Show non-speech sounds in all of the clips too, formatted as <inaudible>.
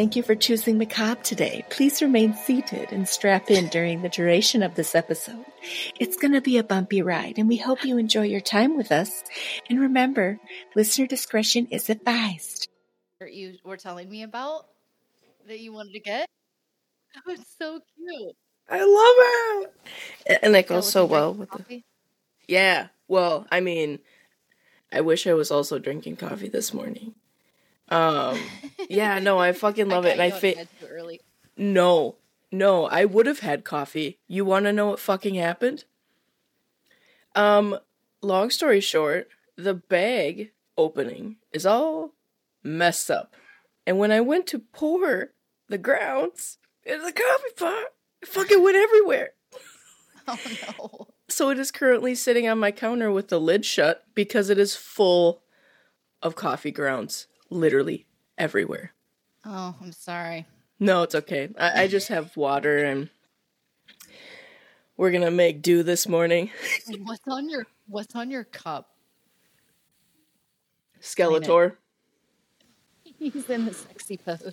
Thank you for choosing Macabre today. Please remain seated and strap in during the duration of this episode. It's going to be a bumpy ride, and we hope you enjoy your time with us. And remember, listener discretion is advised. You were telling me about that you wanted to get? That was so cute. I love it. And it goes Yeah, so well drinking with the. Yeah. Well, I mean, I wish I was also drinking coffee this morning. Um, <laughs> yeah, no, I fucking love it. And I you out of fa- bed too early. No, no, I would have had coffee. You want to know what fucking happened? Um, long story short, the bag opening is all messed up. And when I went to pour the grounds in the coffee pot, it fucking went everywhere. <laughs> Oh no. So it is currently sitting on my counter with the lid shut because it is full of coffee grounds, literally everywhere. Oh, I'm sorry. No, it's okay. I, I just have water and we're gonna make do this morning. <laughs> What's on your What's on your cup? Skeletor. He's in the sexy pose.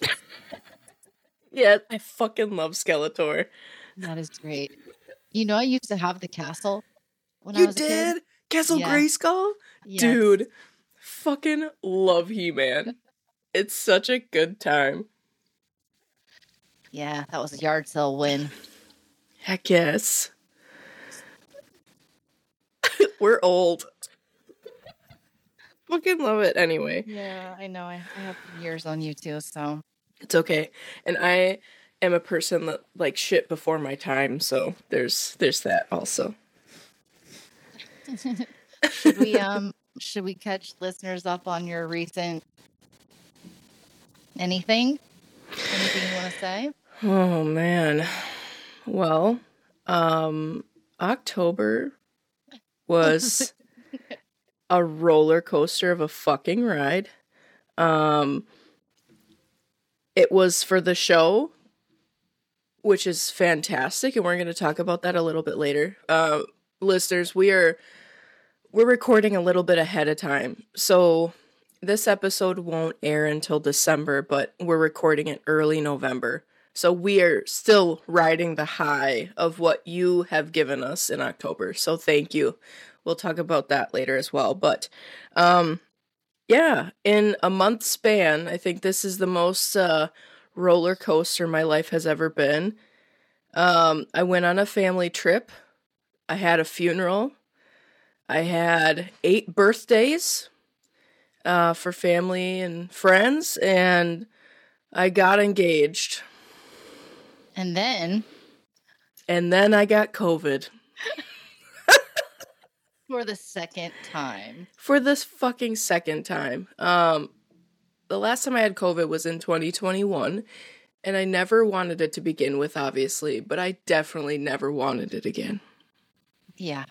Yeah, I fucking love Skeletor. That is great. You know, I used to have the castle when I You was a kid. did? Castle Yeah. Grayskull? Yes. Dude, fucking love He Man. It's such a good time. Yeah, that was a yard sale win. Heck yes. <laughs> We're old. Fucking love it anyway. Yeah, I know. I, I have years on you too, so It's okay. And I am a person that like shit before my time, so there's there's that also. <laughs> should we um should we catch listeners up on your recent anything? Anything you want to say? Oh man. Well, um October was <laughs> a roller coaster of a fucking ride. Um it was for the show which is fantastic and we're going to talk about that a little bit later. Uh listeners, we are we're recording a little bit ahead of time. So this episode won't air until December, but we're recording it early November. So we are still riding the high of what you have given us in October. So thank you. We'll talk about that later as well. But um yeah, in a month span, I think this is the most uh roller coaster my life has ever been. Um I went on a family trip. I had a funeral. I had eight birthdays uh, for family and friends, and I got engaged. And then And then I got COVID <laughs> for the second time. for this fucking second time. Um, the last time I had COVID was in 2021, and I never wanted it to begin with, obviously, but I definitely never wanted it again. Yeah.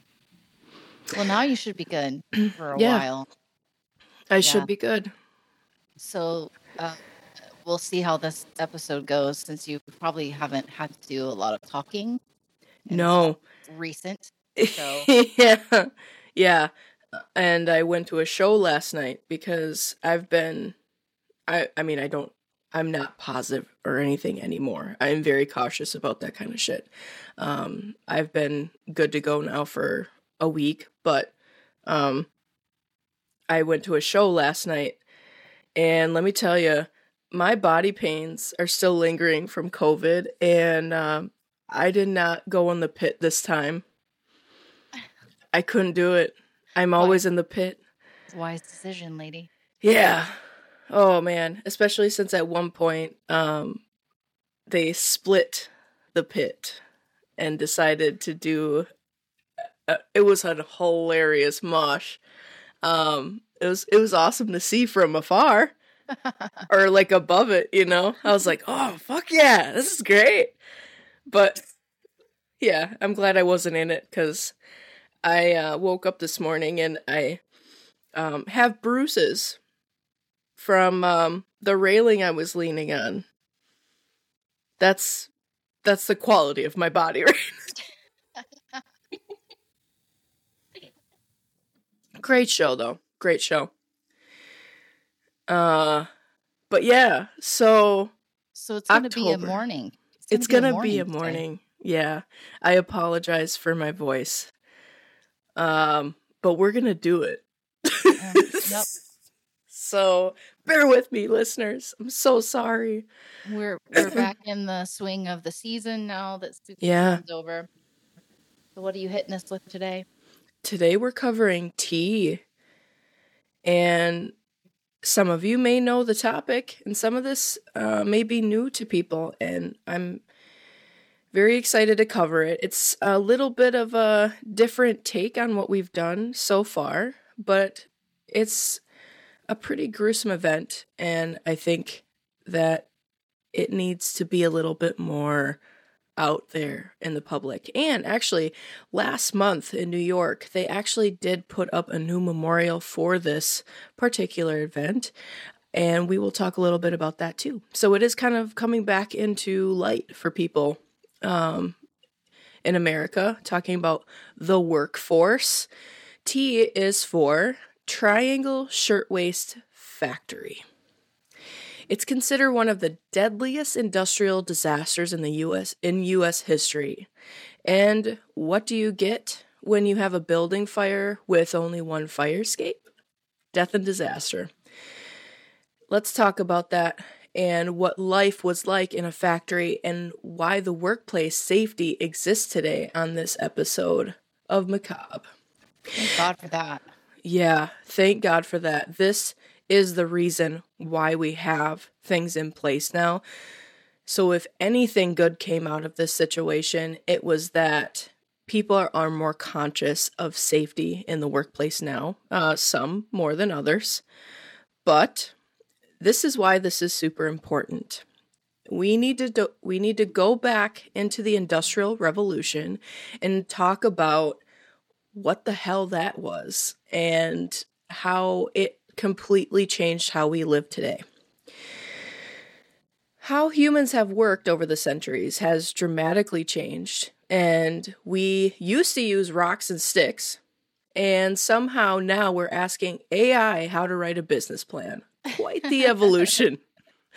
Well, now you should be good <clears throat> for a Yeah. while. I Yeah. should be good. So uh, we'll see how this episode goes since you probably haven't had to do a lot of talking. No. recent. <laughs> So yeah. Yeah. And I went to a show last night because I've been I I mean I don't I'm not positive or anything anymore. I'm very cautious about that kind of shit. Um I've been good to go now for a week, but um I went to a show last night and let me tell you my body pains are still lingering from COVID and um I did not go in the pit this time. I couldn't do it. I'm always in the pit. wise decision, lady. Yeah. Oh man, especially since at one point um they split the pit and decided to do it was a hilarious mosh. Um it was it was awesome to see from afar <laughs> or like above it, you know. I was like, "Oh, fuck yeah. This is great." But yeah, I'm glad I wasn't in it cuz I uh, woke up this morning and I um, have bruises from um, the railing I was leaning on. That's that's the quality of my body <laughs> right. Great show though. Great show. Uh but yeah, so So it's going to be a morning. It's gonna be a today. morning. Yeah. I apologize for my voice. Um, but we're gonna do it. yep. <laughs> So bear with me, listeners. I'm so sorry. We're <clears throat> we're back in the swing of the season now that Yeah. over. So what are you hitting us with today? Today we're covering T. And some of you may know the topic, and some of this uh, may be new to people. And I'm very excited to cover it. It's a little bit of a different take on what we've done so far, but it's a pretty gruesome event. And I think that it needs to be a little bit more out there in the public. And actually, last month in New York, they actually did put up a new memorial for this particular event. And we will talk a little bit about that too. So it is kind of coming back into light for people um, in America, talking about the workforce. T is for Triangle Shirtwaist Factory. It's considered one of the deadliest industrial disasters in the US in US history. And what do you get when you have a building fire with only one fire escape? Death and disaster. Let's talk about that and what life was like in a factory and why the workplace safety exists today on this episode of Macabre. Thank God for that. Yeah, thank God for that. This is the reason why we have things in place now. So, if anything good came out of this situation, it was that people are, more conscious of safety in the workplace now, uh, some more than others. But this is why this is super important. We need to do, we need to go back into the industrial revolution and talk about what the hell that was and how it completely changed how we live today. How humans have worked over the centuries has dramatically changed, and we used to use rocks and sticks, and somehow now we're asking AI how to write a business plan. Quite the evolution.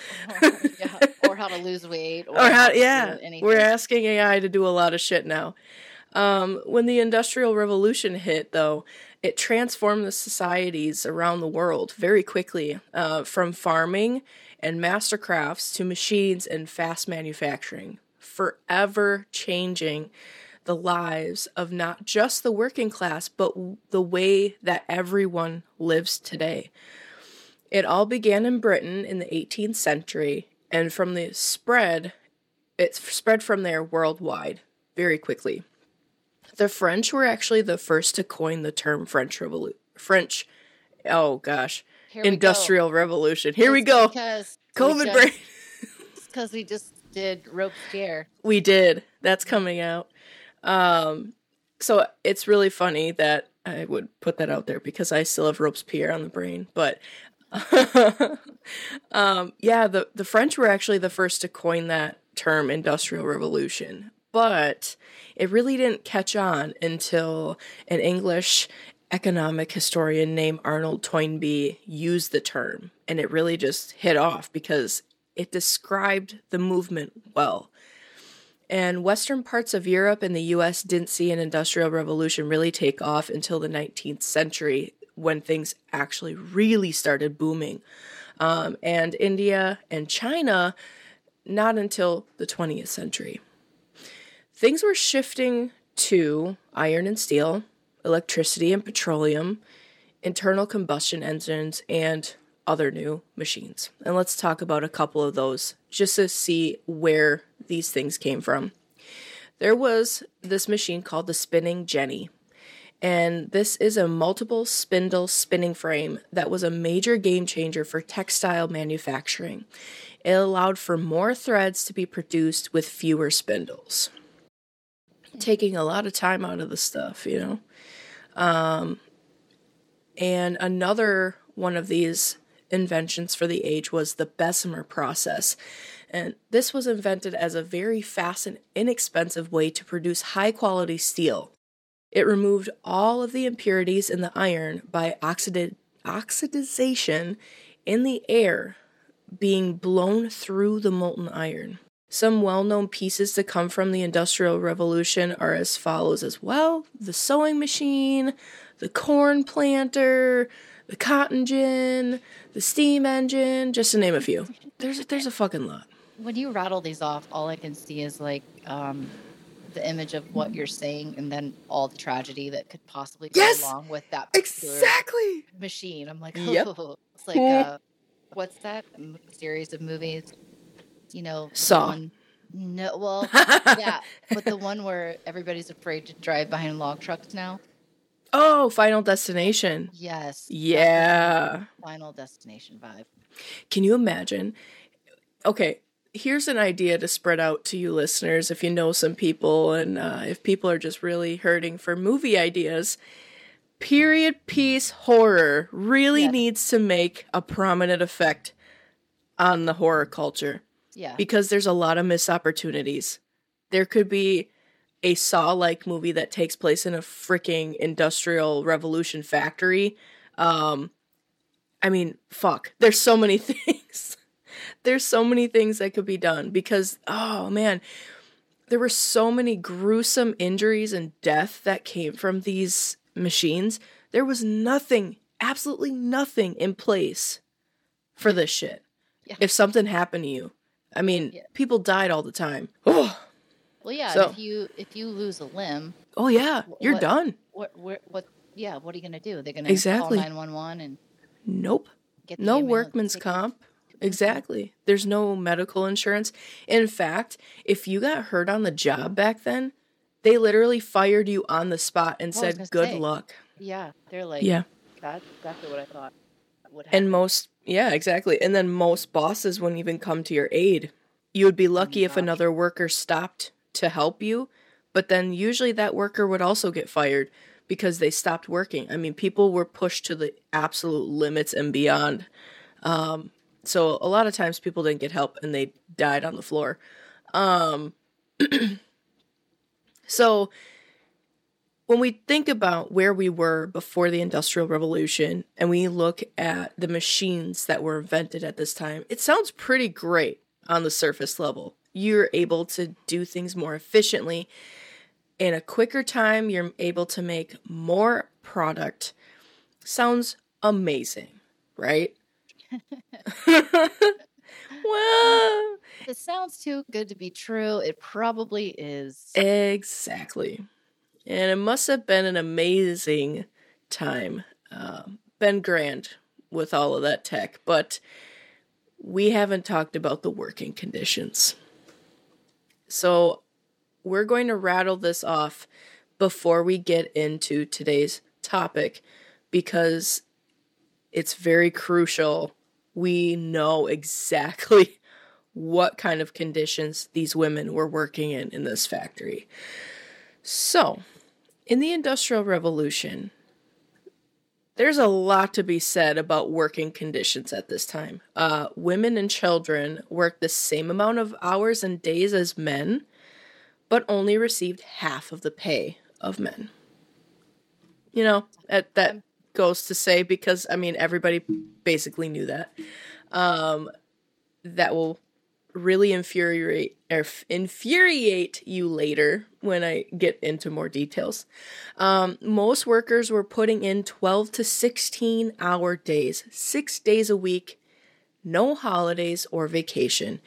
<laughs> yeah. Or how to lose weight. Or, or how to do yeah anything. we're asking ai to do a lot of shit now um, when the industrial revolution hit though it transformed the societies around the world very quickly uh, from farming and master crafts to machines and fast manufacturing forever changing the lives of not just the working class but the way that everyone lives today it all began in Britain in the 18th century, and from the spread, it spread from there worldwide very quickly. The French were actually the first to coin the term French Revolution. French, oh gosh, Here. Industrial Revolution. Here we go. Because COVID brain. <laughs> Because we just did rope scare. We did. That's coming out. Um, so it's really funny that I would put that out there because I still have Robespierre on the brain. But <laughs> um, yeah, the the French were actually the first to coin that term, industrial revolution. But it really didn't catch on until an English economic historian named Arnold Toynbee used the term, and it really just hit off because it described the movement well. And Western parts of Europe and the US didn't see an industrial revolution really take off until the 19th century when things actually really started booming. Um, and India and China, not until the 20th century. Things were shifting to iron and steel, electricity and petroleum, internal combustion engines, and other new machines. And let's talk about a couple of those just to see where these things came from. There was this machine called the Spinning Jenny. And this is a multiple spindle spinning frame that was a major game changer for textile manufacturing. It allowed for more threads to be produced with fewer spindles, taking a lot of time out of the stuff, you know. Um, and another one of these inventions for the age was the Bessemer process. And this was invented as a very fast and inexpensive way to produce high quality steel. It removed all of the impurities in the iron by oxida- oxidization in the air being blown through the molten iron. Some well known pieces to come from the Industrial Revolution are as follows as well the sewing machine, the corn planter, the cotton gin, the steam engine, just to name a few. There's a, there's a fucking lot. When you rattle these off, all I can see is like um, the image of what you're saying, and then all the tragedy that could possibly go Yes! along with that Exactly. machine. I'm like, Yep. oh, <laughs> it's like uh, what's that series of movies? You know, Saw. one- No, well, <laughs> yeah, but the one where everybody's afraid to drive behind log trucks now. Oh, Final Destination. Yes. Yeah. Final Destination vibe. Can you imagine? Okay, here's an idea to spread out to you listeners if you know some people and uh, if people are just really hurting for movie ideas. Period piece horror really Yes. needs to make a prominent effect on the horror culture Yeah. because there's a lot of missed opportunities. There could be a Saw like movie that takes place in a freaking industrial revolution factory. Um, I mean, fuck. There's so many <laughs> things. There's so many things that could be done because, oh man, there were so many gruesome injuries and death that came from these machines. There was nothing, absolutely nothing in place for this shit. Yeah. If something happened to you, I mean, Yeah. people died all the time. Oh, <sighs> Well, yeah. So- if you if you lose a limb, oh yeah, you're what- done. what what what? Yeah. What are you gonna do? They're gonna Exactly. call nine one one and Nope. get the No workman's comp. Exactly. There's no medical insurance. In fact, if you got hurt on the job back then, they literally fired you on the spot and I was said, "Good say. luck." Yeah, they're like, Yeah. that's exactly what I thought would happen. And most, yeah, exactly. And then most bosses wouldn't even come to your aid. You would be lucky if gosh. another worker stopped to help you, but then usually that worker would also get fired because they stopped working. I mean, people were pushed to the absolute limits and beyond. Um, so a lot of times people didn't get help and they died on the floor. Um, <clears throat> so when we think about where we were before the Industrial Revolution and we look at the machines that were invented at this time, it sounds pretty great on the surface level. You're able to do things more efficiently. In a quicker time, you're able to make more product. Sounds amazing, right? <laughs> <laughs> well, It sounds too good to be true. It probably is. Exactly. And it must have been an amazing time. Uh, been grand with all of that tech, but we haven't talked about the working conditions. So we're going to rattle this off before we get into today's topic because it's very crucial. We know exactly <laughs> what kind of conditions these women were working in in this factory. So, in the Industrial Revolution, there's a lot to be said about working conditions at this time. Uh, women and children worked the same amount of hours and days as men, but only received half of the pay of men. You know, that, that goes to say because, I mean, everybody basically knew that. Um, that will really infuriate or infuriate you later when I get into more details. Um, most workers were putting in 12 to 16 hour days, six days a week, no holidays or vacation.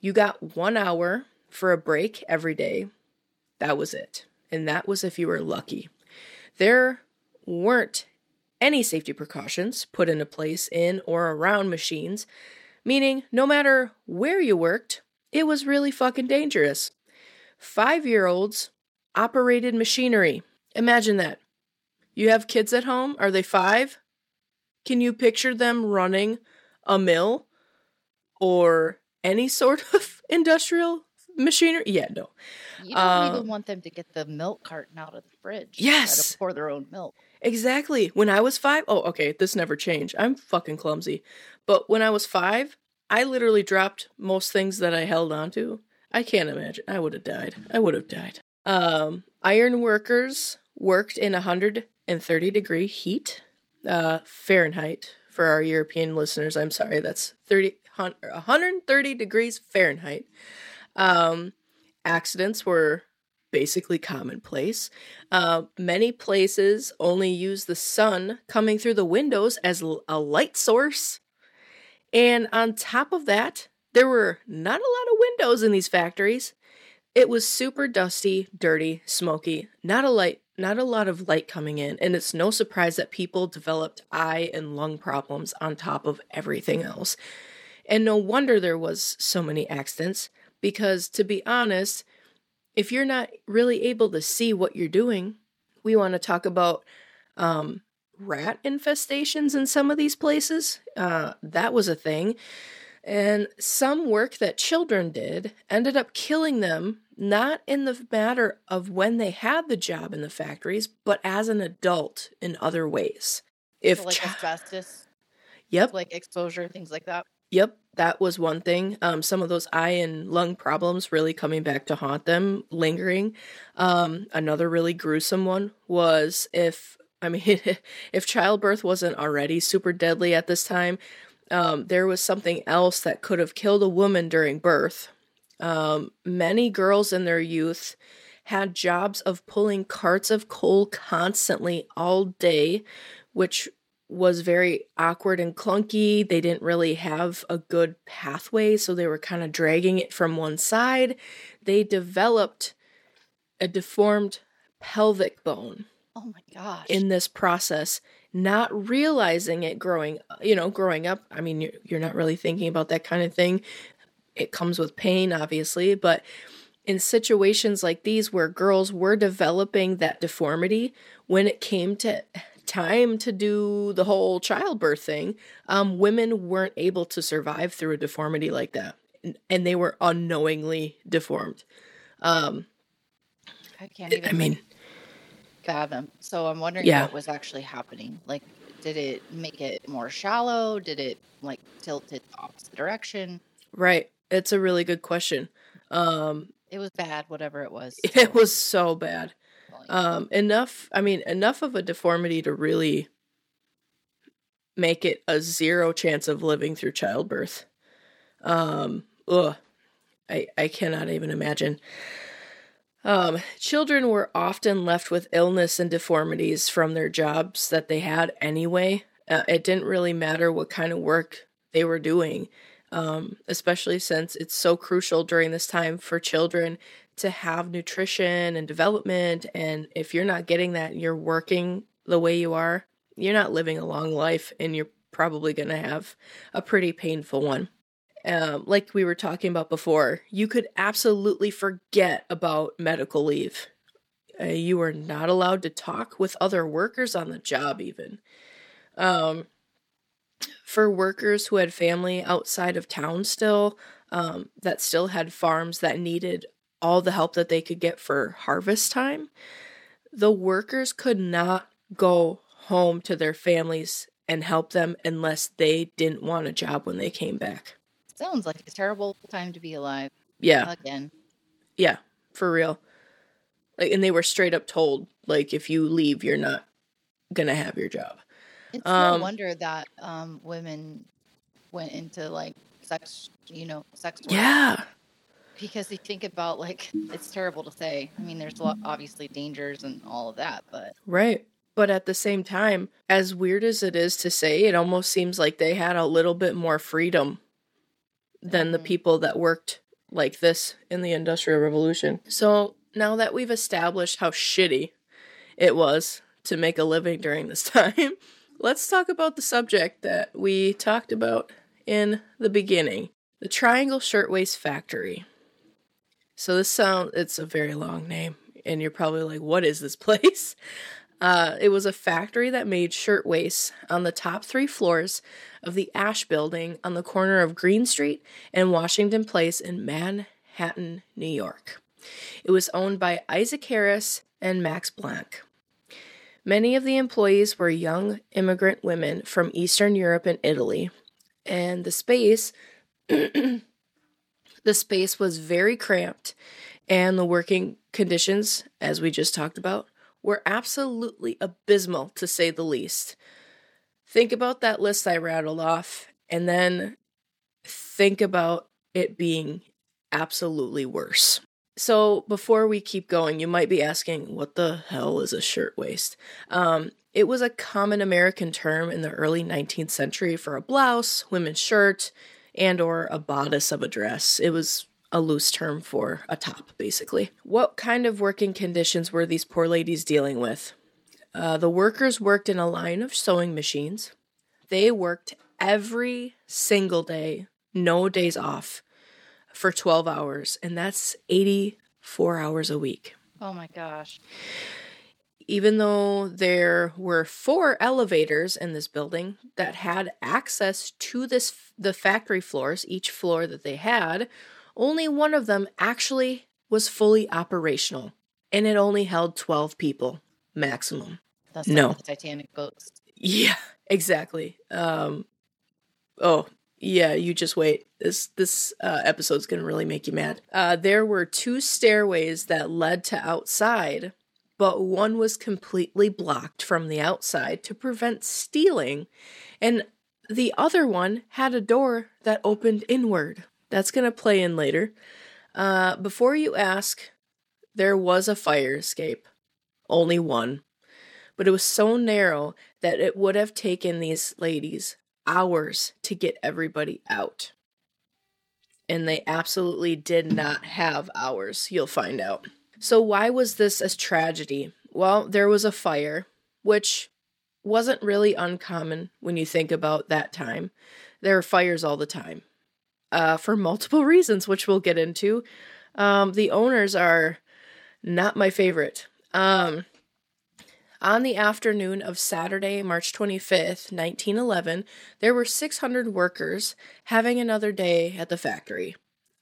You got one hour for a break every day. That was it. And that was if you were lucky. There weren't any safety precautions put into place in or around machines meaning no matter where you worked, it was really fucking dangerous. Five year olds operated machinery. Imagine that. You have kids at home? Are they five? Can you picture them running a mill or any sort <laughs> of industrial machinery? Yeah, no. You don't um, even want them to get the milk carton out of the fridge. Yes. To pour their own milk. Exactly. When I was five, oh, okay, this never changed. I'm fucking clumsy. But when I was five, I literally dropped most things that I held onto. I can't imagine. I would have died. I would have died. Um, iron workers worked in 130 degree heat, uh, Fahrenheit. For our European listeners, I'm sorry, that's 30, 130 degrees Fahrenheit. Um, accidents were basically commonplace. Uh, many places only use the sun coming through the windows as a light source. And on top of that, there were not a lot of windows in these factories. It was super dusty, dirty, smoky, not a light not a lot of light coming in, and it's no surprise that people developed eye and lung problems on top of everything else. And no wonder there was so many accidents because to be honest, if you're not really able to see what you're doing, we want to talk about um, rat infestations in some of these places. Uh, that was a thing. And some work that children did ended up killing them, not in the matter of when they had the job in the factories, but as an adult in other ways. If So, like chi- asbestos, yep, like exposure, things like that. Yep, that was one thing. Um, some of those eye and lung problems really coming back to haunt them, lingering. Um, another really gruesome one was if I mean, <laughs> if childbirth wasn't already super deadly at this time, um, there was something else that could have killed a woman during birth. Um, many girls in their youth had jobs of pulling carts of coal constantly all day, which was very awkward and clunky. They didn't really have a good pathway, so they were kind of dragging it from one side. They developed a deformed pelvic bone Oh my gosh. in this process, not realizing it growing, you know, growing up. I mean, you're, you're not really thinking about that kind of thing. It comes with pain, obviously, but in situations like these where girls were developing that deformity, when it came to <sighs> time to do the whole childbirth thing, um, women weren't able to survive through a deformity like that. And- And they were unknowingly deformed. Um, I can't even I mean, fathom. So I'm wondering Yeah. what was actually happening. Like, did it make it more shallow? Did it like tilt it the opposite direction? right. It's a really good question. Um, It was bad, whatever it was. <laughs> it was so bad. Um enough i mean enough of a deformity to really make it a zero chance of living through childbirth um ugh, i i cannot even imagine um children were often left with illness and deformities from their jobs that they had anyway uh, it didn't really matter what kind of work they were doing um, especially since it's so crucial during this time for children to have nutrition and development. And if you're not getting that, you're working the way you are, you're not living a long life and you're probably going to have a pretty painful one. Um, like we were talking about before, you could absolutely forget about medical leave. Uh, you are not allowed to talk with other workers on the job, even. Um, for workers who had family outside of town still, um, that still had farms that needed all the help that they could get for harvest time, the workers could not go home to their families and help them unless they didn't want a job when they came back. Sounds like a terrible time to be alive. Yeah, Again, yeah, for real. Like, and they were straight up told, like, if you leave, you're not gonna have your job. it's Um, no wonder that um, women went into like sex, you know, sex work. Yeah, Because you think about like it's terrible to say. I mean, there's a lot, obviously dangers and all of that, but Right. But at the same time, as weird as it is to say, it almost seems like they had a little bit more freedom than the Mhm. people that worked like this in the Industrial Revolution. So now that we've established how shitty it was to make a living during this <laughs> time, let's talk about the subject that we talked about in the beginning the Triangle Shirtwaist Factory. So this sound it's a very long name, and you're probably like, what is this <laughs> place? Uh, it was a factory that made shirtwaists on the top three floors of the Asch Building on the corner of Greene Street and Washington Place in Manhattan, New York. It was owned by Isaac Harris and Max Blanck. Many of the employees were young immigrant women from Eastern Europe and Italy, and the space <clears throat> the space was very cramped and the working conditions as we just talked about were absolutely abysmal to say the least. Think about that list I rattled off and then think about it being absolutely worse. So, before we keep going, you might be asking, what the hell is a shirtwaist? Um, it was a common American term in the early 19th century for a blouse, women's shirt, and or a bodice of a dress. It was a loose term for a top, basically. What kind of working conditions were these poor ladies dealing with? Uh, the workers worked in a line of sewing machines. They worked every single day, no days off, for 12 hours, and that's 84 hours a week. Oh my gosh. Even though there were four elevators in this building that had access to this the factory floors, each floor that they had, only one of them actually was fully operational, and it only held 12 people maximum. That's No. like the Titanic boats. Yeah, exactly. Um oh, yeah, you just wait. This this uh, episode's going to really make you mad. Uh there were two stairways that led to outside, but one was completely blocked from the outside to prevent stealing, and the other one had a door that opened inward. That's going to play in later. Uh before you ask, there was a fire escape. Only one but it was so narrow that it would have taken these ladies hours to get everybody out. And they absolutely did not have hours, you'll find out. So, why was this a tragedy? Well, there was a fire, which wasn't really uncommon when you think about that time. There are fires all the time uh, for multiple <laughs> reasons, which we'll get into. Um, the owners are not my favorite. Um, on the afternoon of Saturday, March 25th, 1911, there were 600 workers having another day at the factory.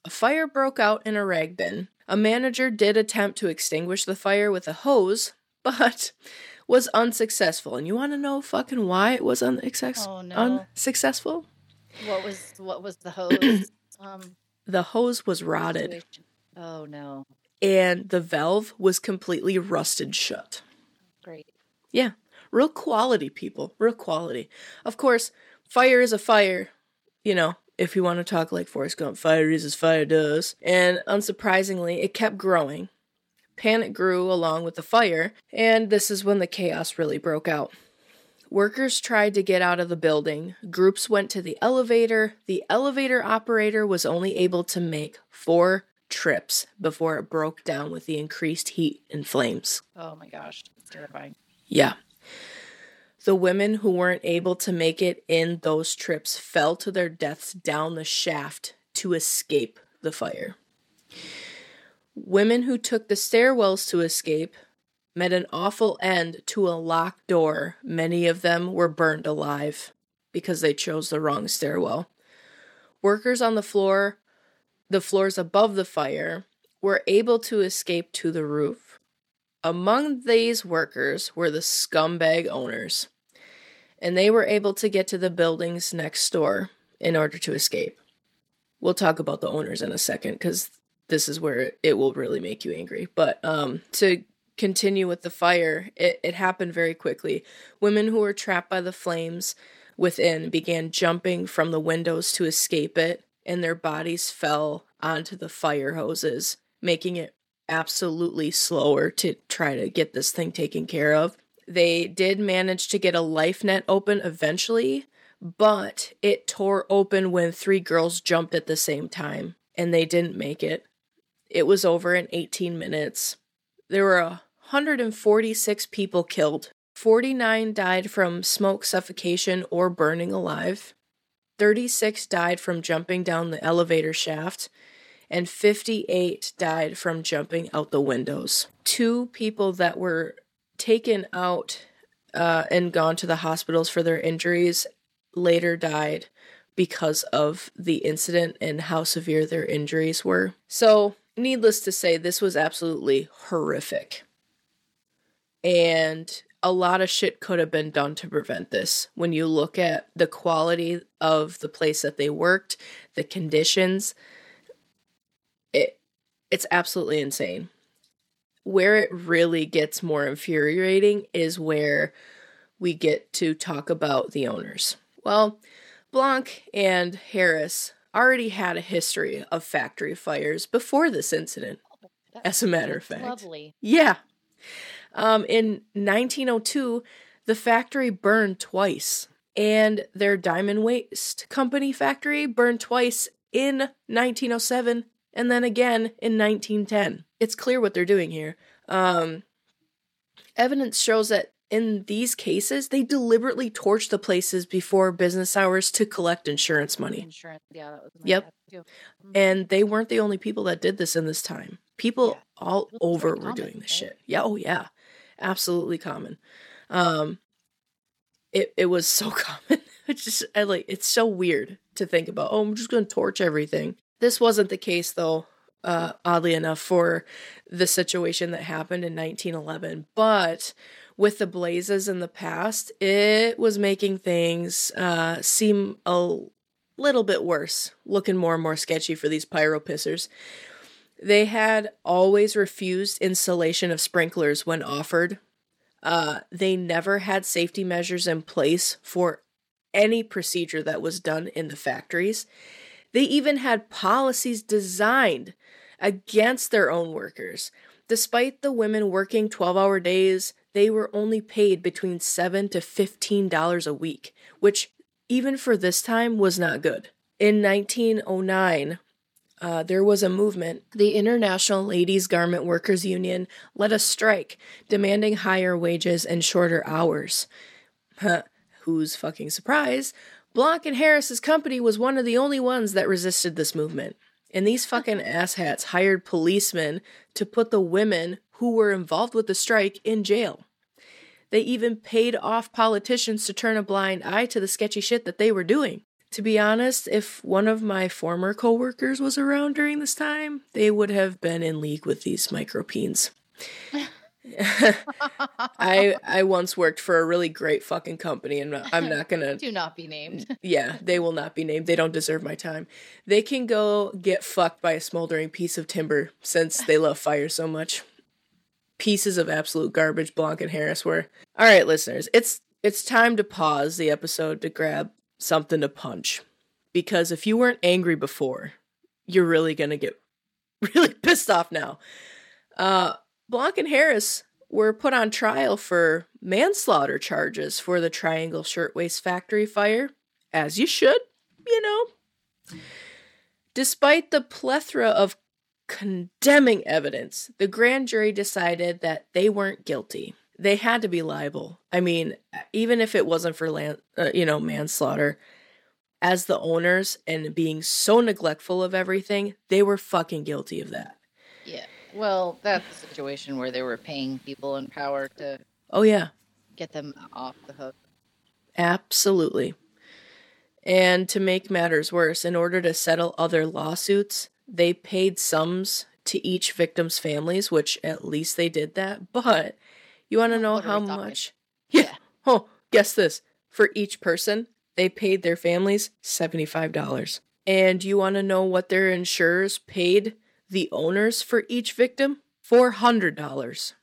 A fire broke out in a rag bin. A manager did attempt to extinguish the fire with a hose, <laughs> but was unsuccessful. And you want to know fucking why it was unsuccess- Oh, no. unsuccessful? What was what was the hose? <clears throat> um, The hose was rotted situation? Oh no. and the valve was completely rusted shut. Great. Yeah, real quality people, real quality. Of course, fire is a fire, you know, if you want to talk like Forrest Gump, fire is as fire does. And unsurprisingly, it kept growing. Panic grew along with the fire, and this is when the chaos really broke out. Workers tried to get out of the building. Groups went to the elevator. The elevator operator was only able to make four trips before it broke down with the increased heat and flames. Oh my gosh. It's terrifying. Yeah. The women who weren't able to make it in those trips fell to their deaths down the shaft to escape the fire. Women who took the stairwells to escape met an awful end to a locked door. Many of them were burned alive because they chose the wrong stairwell. Workers on the floor, the floors above the fire, were able to escape to the roof. Among these workers were the scumbag owners, and they were able to get to the buildings next door in order to escape. We'll talk about the owners in a second because this is where it will really make you angry. But um, to continue with the fire, it, it happened very quickly. Women who were trapped by the flames within began jumping from the windows to escape it, and their bodies fell onto the fire hoses, making it absolutely slower to try to get this thing taken care of. They did manage to get a life net open eventually, but it tore open when three girls jumped at the same time and they didn't make it. It was over in 18 minutes. There were 146 people killed. 49 died from smoke suffocation or burning alive. 36 died from jumping down the elevator shaft and 58 died from jumping out the windows. Two people that were taken out uh, and gone to the hospitals for their injuries later died because of the incident and how severe their injuries were. So, needless to say, this was absolutely horrific. And a lot of shit could have been done to prevent this. When you look at the quality of the place that they worked, the conditions, it it's absolutely insane. Where it really gets more infuriating is where we get to talk about the owners. Well, Blanck and Harris already had a history of factory fires before this incident, as a matter of fact. Lovely. Yeah. Um, in 1902, the factory burned twice, and their Diamond Waist Company factory burned twice in 1907 and then again in 1910. It's clear what they're doing here. Um, evidence shows that in these cases, they deliberately torch the places before business hours to collect insurance money. Insurance. Yeah, that was my Yep. Mhm. And they weren't the only people that did this in this time. People Yeah. all over were common, doing this right? shit. Yeah, oh yeah. Absolutely common. Um it it was so <laughs> common. It's just I like it's so weird to think about. Oh, I'm just going to torch everything. This wasn't the case though. Uh oddly enough for the situation that happened in 1911, but with the blazes in the past, it was making things uh seem a little bit worse, looking more and more sketchy for these pyro pissers. They had always refused installation of sprinklers when offered. Uh, they never had safety measures in place for any procedure that was done in the factories. They even had policies designed against their own workers. Despite the women working 12 hour days, they were only paid between 7 to $15 a week, which even for this time was not good. In 1909, uh, there was a movement. The International Ladies Garment Workers Union led a strike demanding higher wages and shorter hours. Who's fucking surprised? Blanck and Harris's company was one of the only ones that resisted this movement. And these fucking asshats hired policemen to put the women who were involved with the strike in jail. They even paid off politicians to turn a blind eye to the sketchy shit that they were doing. To be honest, if one of my former coworkers was around during this time, they would have been in league with these micropeens. <laughs> I I once worked for a really great fucking company, and I'm not gonna. <laughs> Do not be named. <laughs> Yeah, they will not be named. They don't deserve my time. They can go get fucked by a smoldering piece of timber since they love fire so much. Pieces of absolute garbage Blanck and Harris were. All right, listeners, it's it's time to pause the episode to grab something to punch. Because if you weren't angry before, you're really gonna get <laughs> really pissed off now. Uh Blanck and Harris were put on trial for manslaughter charges for the Triangle Shirtwaist Factory fire, as you should, you know. Despite the plethora of condemning evidence, the grand jury decided that they weren't guilty. They had to be liable. I mean, even if it wasn't for land, uh, you know, manslaughter, as the owners and being so neglectful of everything, they were fucking guilty of that. Yeah. Well, that's a situation where they were paying people in power to Oh yeah, get them off the hook. Absolutely. And to make matters worse, in order to settle other lawsuits, they paid sums to each victim's families, which at least they did that. But you want to know how much? <laughs> Yeah. <laughs> Oh, guess this. For each person, they paid their families $75. And you want to know what their insurers paid the owners for each victim? $400.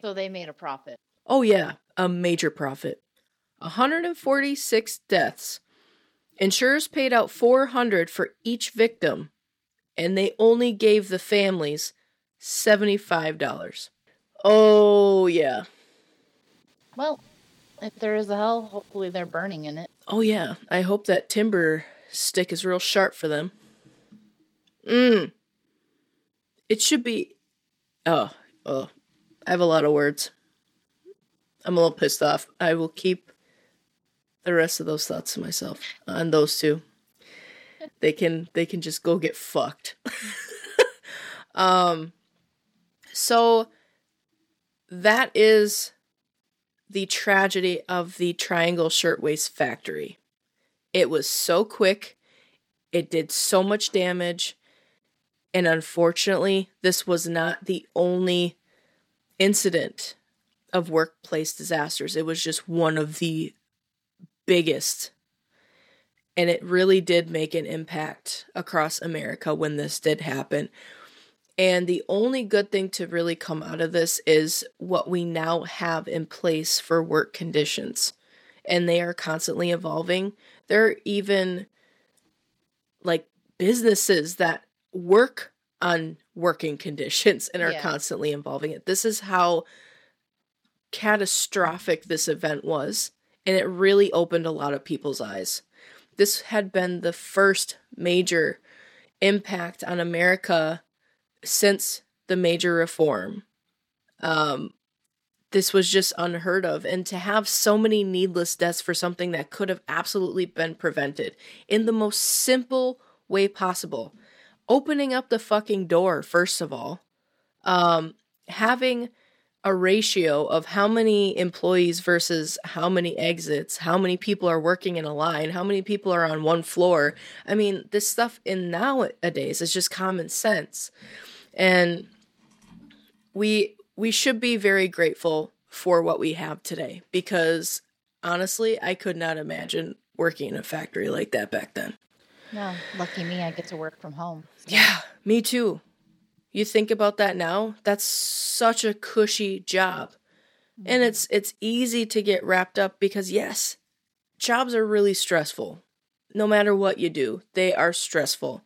So they made a profit. Oh, yeah, a major profit. 146 deaths. Insurers paid out 400 for each victim, and they only gave the families $75. Oh, yeah. Well, if there is a hell, hopefully they're burning in it. Oh, yeah. I hope that timber stick is real sharp for them. Mmm. It should be. Oh, oh. I have a lot of words. I'm a little pissed off. I will keep the rest of those thoughts to myself on those two. They can they can just go get fucked. <laughs> um so that is the tragedy of the Triangle Shirtwaist Factory. It was so quick, it did so much damage, and unfortunately, this was not the only incident of workplace disasters. It was just one of the biggest. And it really did make an impact across America when this did happen. And the only good thing to really come out of this is what we now have in place for work conditions. And they are constantly evolving. There are even like businesses that work on working conditions and are Yeah. constantly involving it. This is how catastrophic this event was, and it really opened a lot of people's eyes. This had been the first major impact on America since the major reform. Um, this was just unheard of. And to have so many needless deaths for something that could have absolutely been prevented in the most simple way possible. Opening up the fucking door, first of all. Um, having a ratio of how many employees versus how many exits, how many people are working in a line, how many people are on one floor. I mean, this stuff in nowadays is just common sense. And we we should be very grateful for what we have today because honestly, I could not imagine working in a factory like that back then. No, lucky me, I get to work from home. Yeah, me too. You think about that now, that's such a cushy job. And mm-hmm. it's it's easy to get wrapped up because yes, jobs are really stressful. No matter what you do, they are stressful.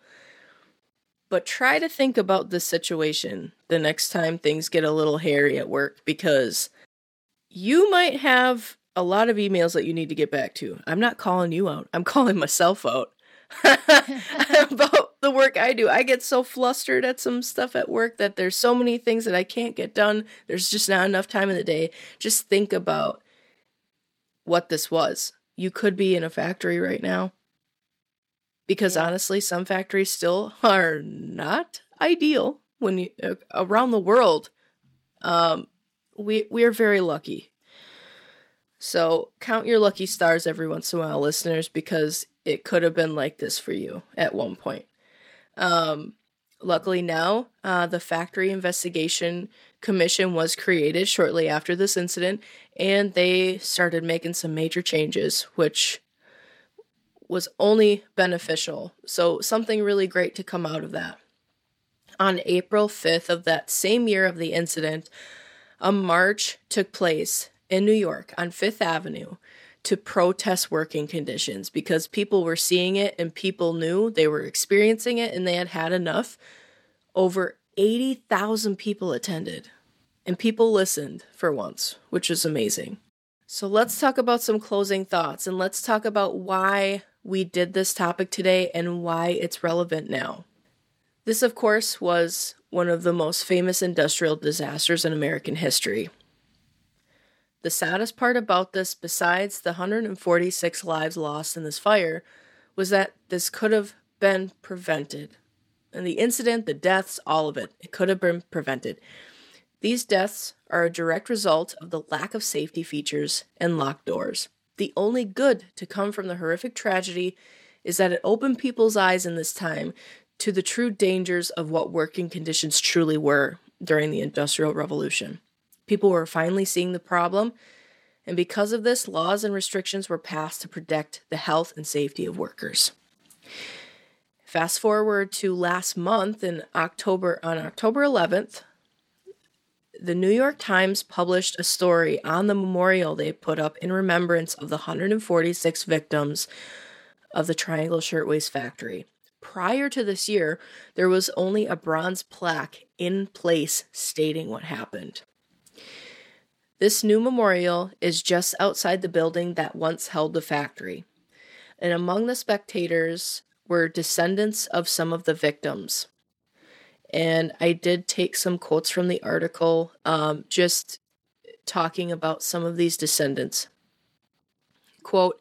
But try to think about the situation the next time things get a little hairy at work because you might have a lot of emails that you need to get back to. I'm not calling you out. I'm <laughs> calling myself out <laughs> about the work I do. I get so flustered at some stuff at work that there's so many things that I can't get done. There's just not enough time in the day. Just think about what this was. You could be in a factory right now. Because Yeah. honestly, some factories still are not ideal when you uh, around the world. Um we we are very lucky. So count your lucky stars every once in a while, listeners, because it could have been like this for you at one point. Um, luckily now, uh, the Factory Investigation Commission was created shortly after this incident, and they started making some major changes, which was only beneficial. So something really great to come out of that. On April 5th of that same year of the incident, a march took place in New York on Fifth Avenue to protest working conditions because people were seeing it and people knew they were experiencing it and they had had enough. Over 80,000 people attended and people listened for once, which is amazing. So let's talk about some closing thoughts and let's talk about why we did this topic today and why it's relevant now. This, of course, was one of the most famous industrial disasters in American history. The saddest part about this, besides the 146 lives lost in this fire, was that this could have been prevented. And the incident, the deaths, all of it, it could have been prevented. These deaths are a direct result of the lack of safety features and locked doors. The only good to come from the horrific tragedy is that it opened people's eyes in this time to the true dangers of what working conditions truly were during the Industrial Revolution. People were finally seeing the problem, and because of this, laws and restrictions were passed to protect the health and safety of workers. Fast forward to last month in October on October 11th, the New York Times published a story on the memorial they put up in remembrance of the 146 victims of the Triangle Shirtwaist Factory. Prior to this year, there was only a bronze plaque in place stating what happened. This new memorial is just outside the building that once held the factory. And among the spectators were descendants of some of the victims. And I did take some quotes from the article, um, just talking about some of these descendants. Quote,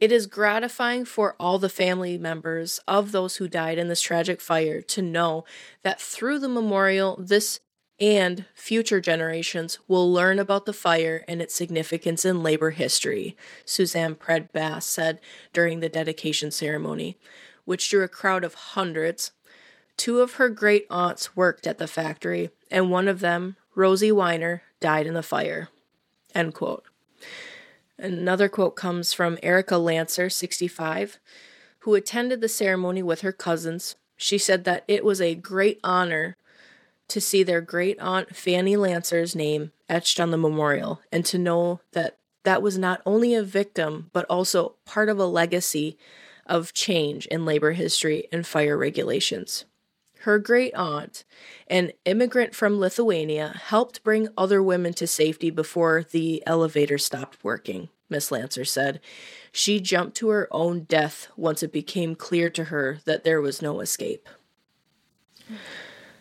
it is gratifying for all the family members of those who died in this tragic fire to know that through the memorial, this and future generations will learn about the fire and its significance in labor history, Suzanne Pred Bass said during the dedication ceremony, which drew a crowd of hundreds. Two of her great aunts worked at the factory, and one of them, Rosie Weiner, died in the fire. End quote. Another quote comes from Erica Lansner, 65, who attended the ceremony with her cousins. She said that it was a great honor to see their great aunt Fanny Lansner's name etched on the memorial and to know that that was not only a victim but also part of a legacy of change in labor history and fire regulations. Her great aunt, an immigrant from Lithuania, helped bring other women to safety before the elevator stopped working, Miss Lancer said. She jumped to her own death once it became clear to her that there was no escape.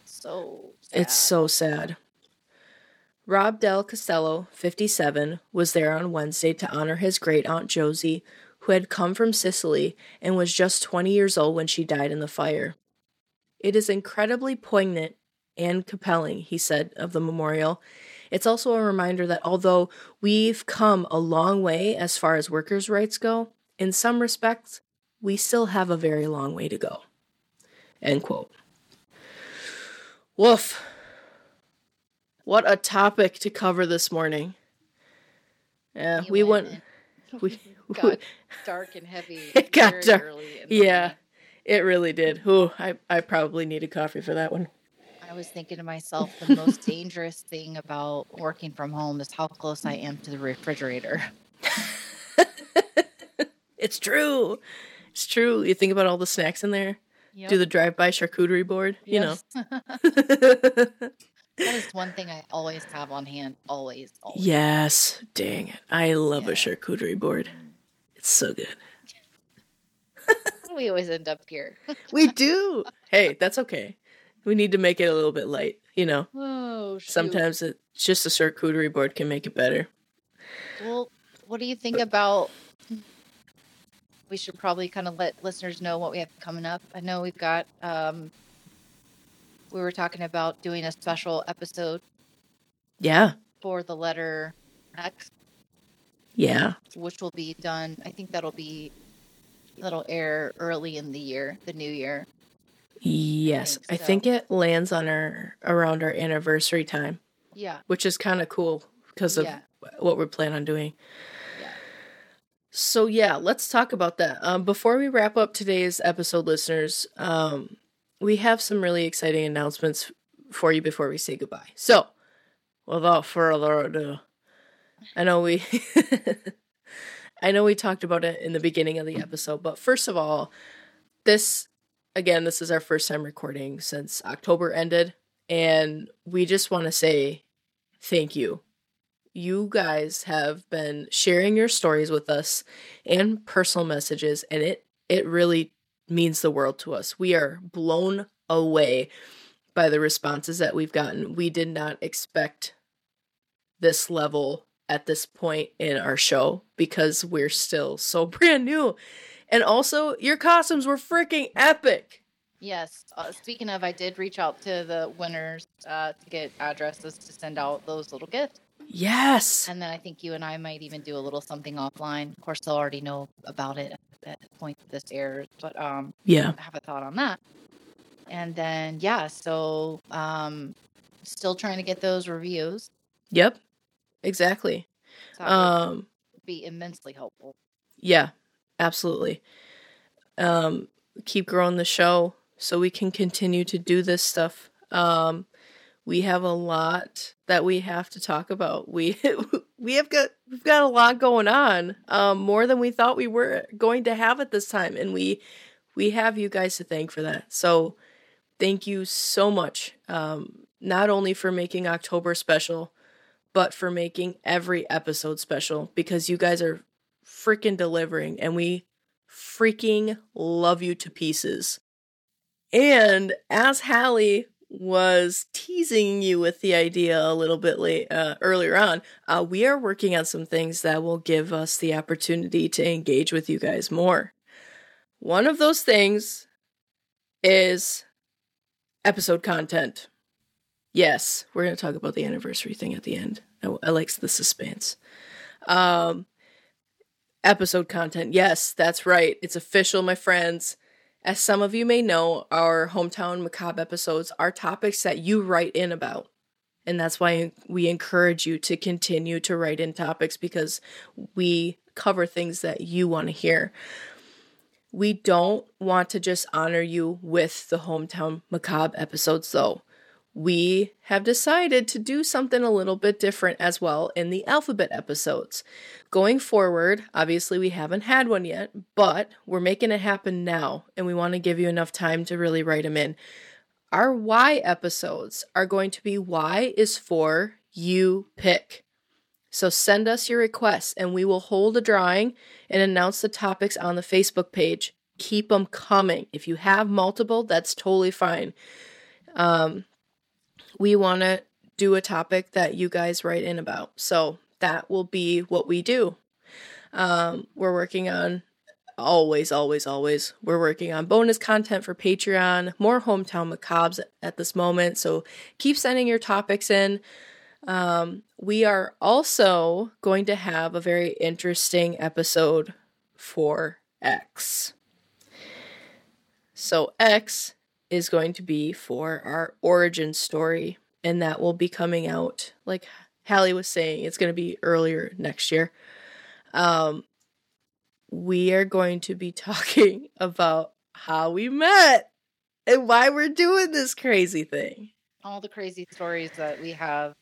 So It's so sad. Rob Del Costello, 57, was there on Wednesday to honor his great aunt Josie, who had come from Sicily and was just 20 years old when she died in the fire. It is incredibly poignant and compelling, he said of the memorial. It's also a reminder that although we've come a long way as far as workers' rights go, in some respects, we still have a very long way to go. End quote. Woof. What a topic to cover this morning. Yeah, You we went went. <laughs> We, <laughs> got dark and heavy. <laughs> It got dark. early yeah, morning. it really did. Ooh, I, I probably need a coffee for that one. I was thinking to myself, the most dangerous thing about working from home is how close I am to the refrigerator. It's true. It's true. You think about all the snacks in there. Yep. Do the drive-by charcuterie board. You know. <laughs> that is one thing I always have on hand. Always. always. yes. Dang it. I love a charcuterie board. It's so good. We always end up here. <laughs> We do. hey, that's okay. We need to make it a little bit light. You know. Oh, shoot. Sometimes it's just a charcuterie board can make it better. Well, what do you think about? We should probably kind of let listeners know what we have coming up. I know we've got. um We were talking about doing a special episode Yeah. for the letter X, Yeah. which will be done. I think that'll be that'll air early in the year, the new year. Yes. think I think it lands on our around our anniversary time, Yeah, which is kind of cool because of Yeah. what we're planning on doing. So yeah, let's talk about that. Um, before we wrap up today's episode, listeners, um, we have some really exciting announcements for you before we say goodbye. So, without further ado, I know we, <laughs> I know we talked about it in the beginning of the episode, but first of all, this again, this is our first time recording since October ended, and we just want to say thank you you guys have been sharing your stories with us and personal messages and it it really means the world to us. We are blown away by the responses that we've gotten. We did not expect this level at this point in our show because we're still so <laughs> brand new. And also, your costumes were freaking epic. Yes. Uh, speaking of, I did reach out to the winners uh, to get addresses to send out those little gifts. Yes. And then I think you and I might even do a little something offline. Of course, they'll already know about it at the point this airs, but um, Yeah. I have a thought on that. And then, yeah, so um, still trying to get those reviews. Yep. Exactly. So Um be immensely helpful. Yeah, absolutely. Um, keep growing the show so we can continue to do this stuff. Um, we have a lot that we have to talk about. We <laughs> we have got we've got a lot going on, um, more than we thought we were going to have at this time, and we we have you guys to thank for that. So thank you so much, um, not only for making October special, but for making every episode special because you guys are freaking delivering and we freaking love you to pieces. And as Halley was teasing you with the idea a little bit late uh, earlier on, uh, we are working on some things that will give us the opportunity to engage with you guys more. One of those things is episode content. Yes, we're going to talk about the anniversary thing at the end. I, I like the suspense. Um, episode content. Yes, that's right. It's official, my friends. As some of you may know, our hometown macabre episodes are topics that you write in about. And that's why we encourage you to continue to write in topics because we cover things that you want to hear. We don't want to just honor you with the hometown macabre episodes, though. We have decided to do something a little bit different as well in the alphabet episodes. Going forward, obviously, we haven't had one yet, but we're making it happen now, and we want to give you enough time to really write them in. Our Y episodes are going to be Y is for you pick. So send us your requests, and we will hold a drawing and announce the topics on the Facebook page. Keep them coming. If you have multiple, that's totally fine. Um, we want to do a topic that you guys write in about. So that will be what we do. Um, we're working on always, always, always. We're working on bonus content for Patreon, more hometown macabres at this moment. So keep sending your topics in. Um, we are also going to have a very interesting episode for X. So X is going to be for our origin story, and that will be coming out, like Halley was saying, it's going to be earlier next year. Um, we are going to be <laughs> talking about how we met and why we're doing this crazy thing. All the crazy stories that we have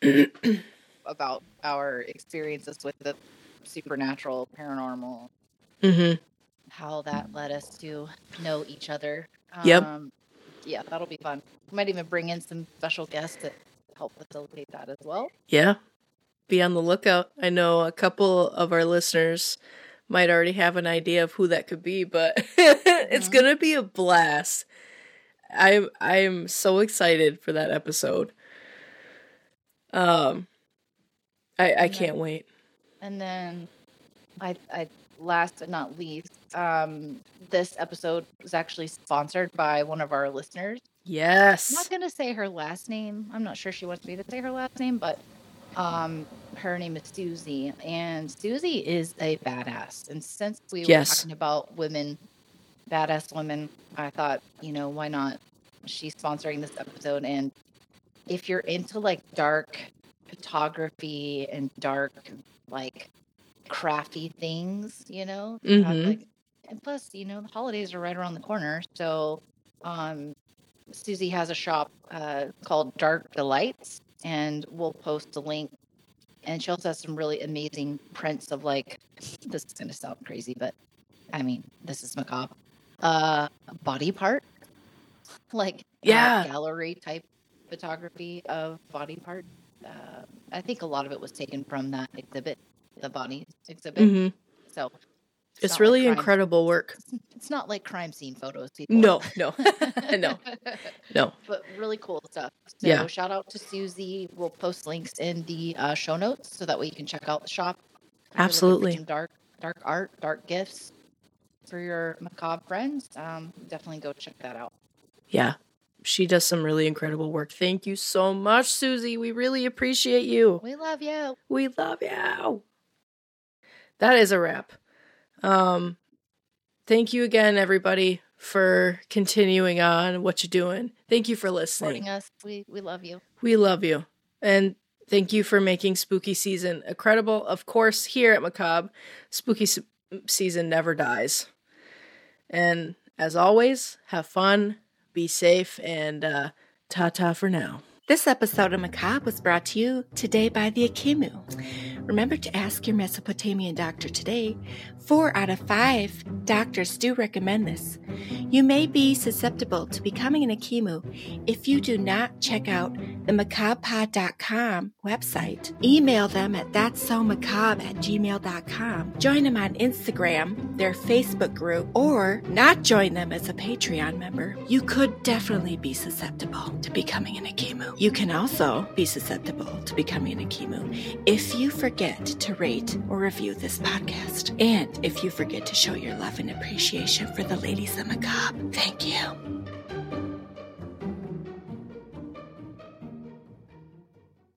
<clears throat> about our experiences with the supernatural, paranormal, Mm-hmm. how that led us to know each other. Yep. Um, yeah, that'll be fun. We might even bring in some special guests to help facilitate that as well. Yeah. Be on the lookout. I know a couple of our listeners might already have an idea of who that could be, but <laughs> it's Mhm. going to be a blast. I'm I'm so excited for that episode. Um I I And can't wait. And then, I, I last but not least, um, this episode was actually sponsored by one of our listeners. Yes. I'm not gonna say her last name. I'm not sure she wants me to say her last name, but um, her name is Susie, and Susie is a badass. And since we were talking about women, badass women, I thought, you know, why not? She's sponsoring this episode, and if you're into like dark photography and dark, like crafty things, you know, Mhm. like, and plus, you know, the holidays are right around the corner, so um, Susie has a shop uh, called Dark Delights, and we'll post a link. And she also has some really amazing prints of like, this is going to sound crazy, but I mean, this is macabre. Uh, body part, <laughs> like Yeah. gallery type photography of body part. Uh, I think a lot of it was taken from that exhibit, the body exhibit. Mhm. So It's like really crime- incredible work. <laughs> It's not like crime scene photos, people. No, no. <laughs> no. <laughs> No. but really cool stuff. So Yeah. shout out to Susie. We'll post links in the uh, show notes so that way you can check out the shop. If you're looking for Absolutely. some dark, dark art, dark gifts for your macabre friends. Um, definitely go check that out. Yeah. She does some really incredible work. Thank you so much, Susie. We really appreciate you. We love you. We love you. That is a wrap. Um thank you again everybody for continuing on what you're doing. Thank you for listening. Supporting us. We we love you. We love you. And thank you for making spooky season incredible. Of course, here at Macabre, spooky se- season never dies. And as always, have fun, be safe, and uh, ta ta for now. This episode of Macabre was brought to you today by the Akimu. Remember to ask your Mesopotamian doctor today. Four out of five doctors do recommend this. You may be susceptible to becoming an Akimu if you do not check out the macabrepod.com website. Email them at that's so macabre at gmail.com. Join them on Instagram, their Facebook group, or not join them as a Patreon member. You could definitely be susceptible to becoming an Akimu. You can also be susceptible to becoming a Akimu if you forget to rate or review this podcast. And if you forget to show your love and appreciation for the ladies of Macabre. Thank you.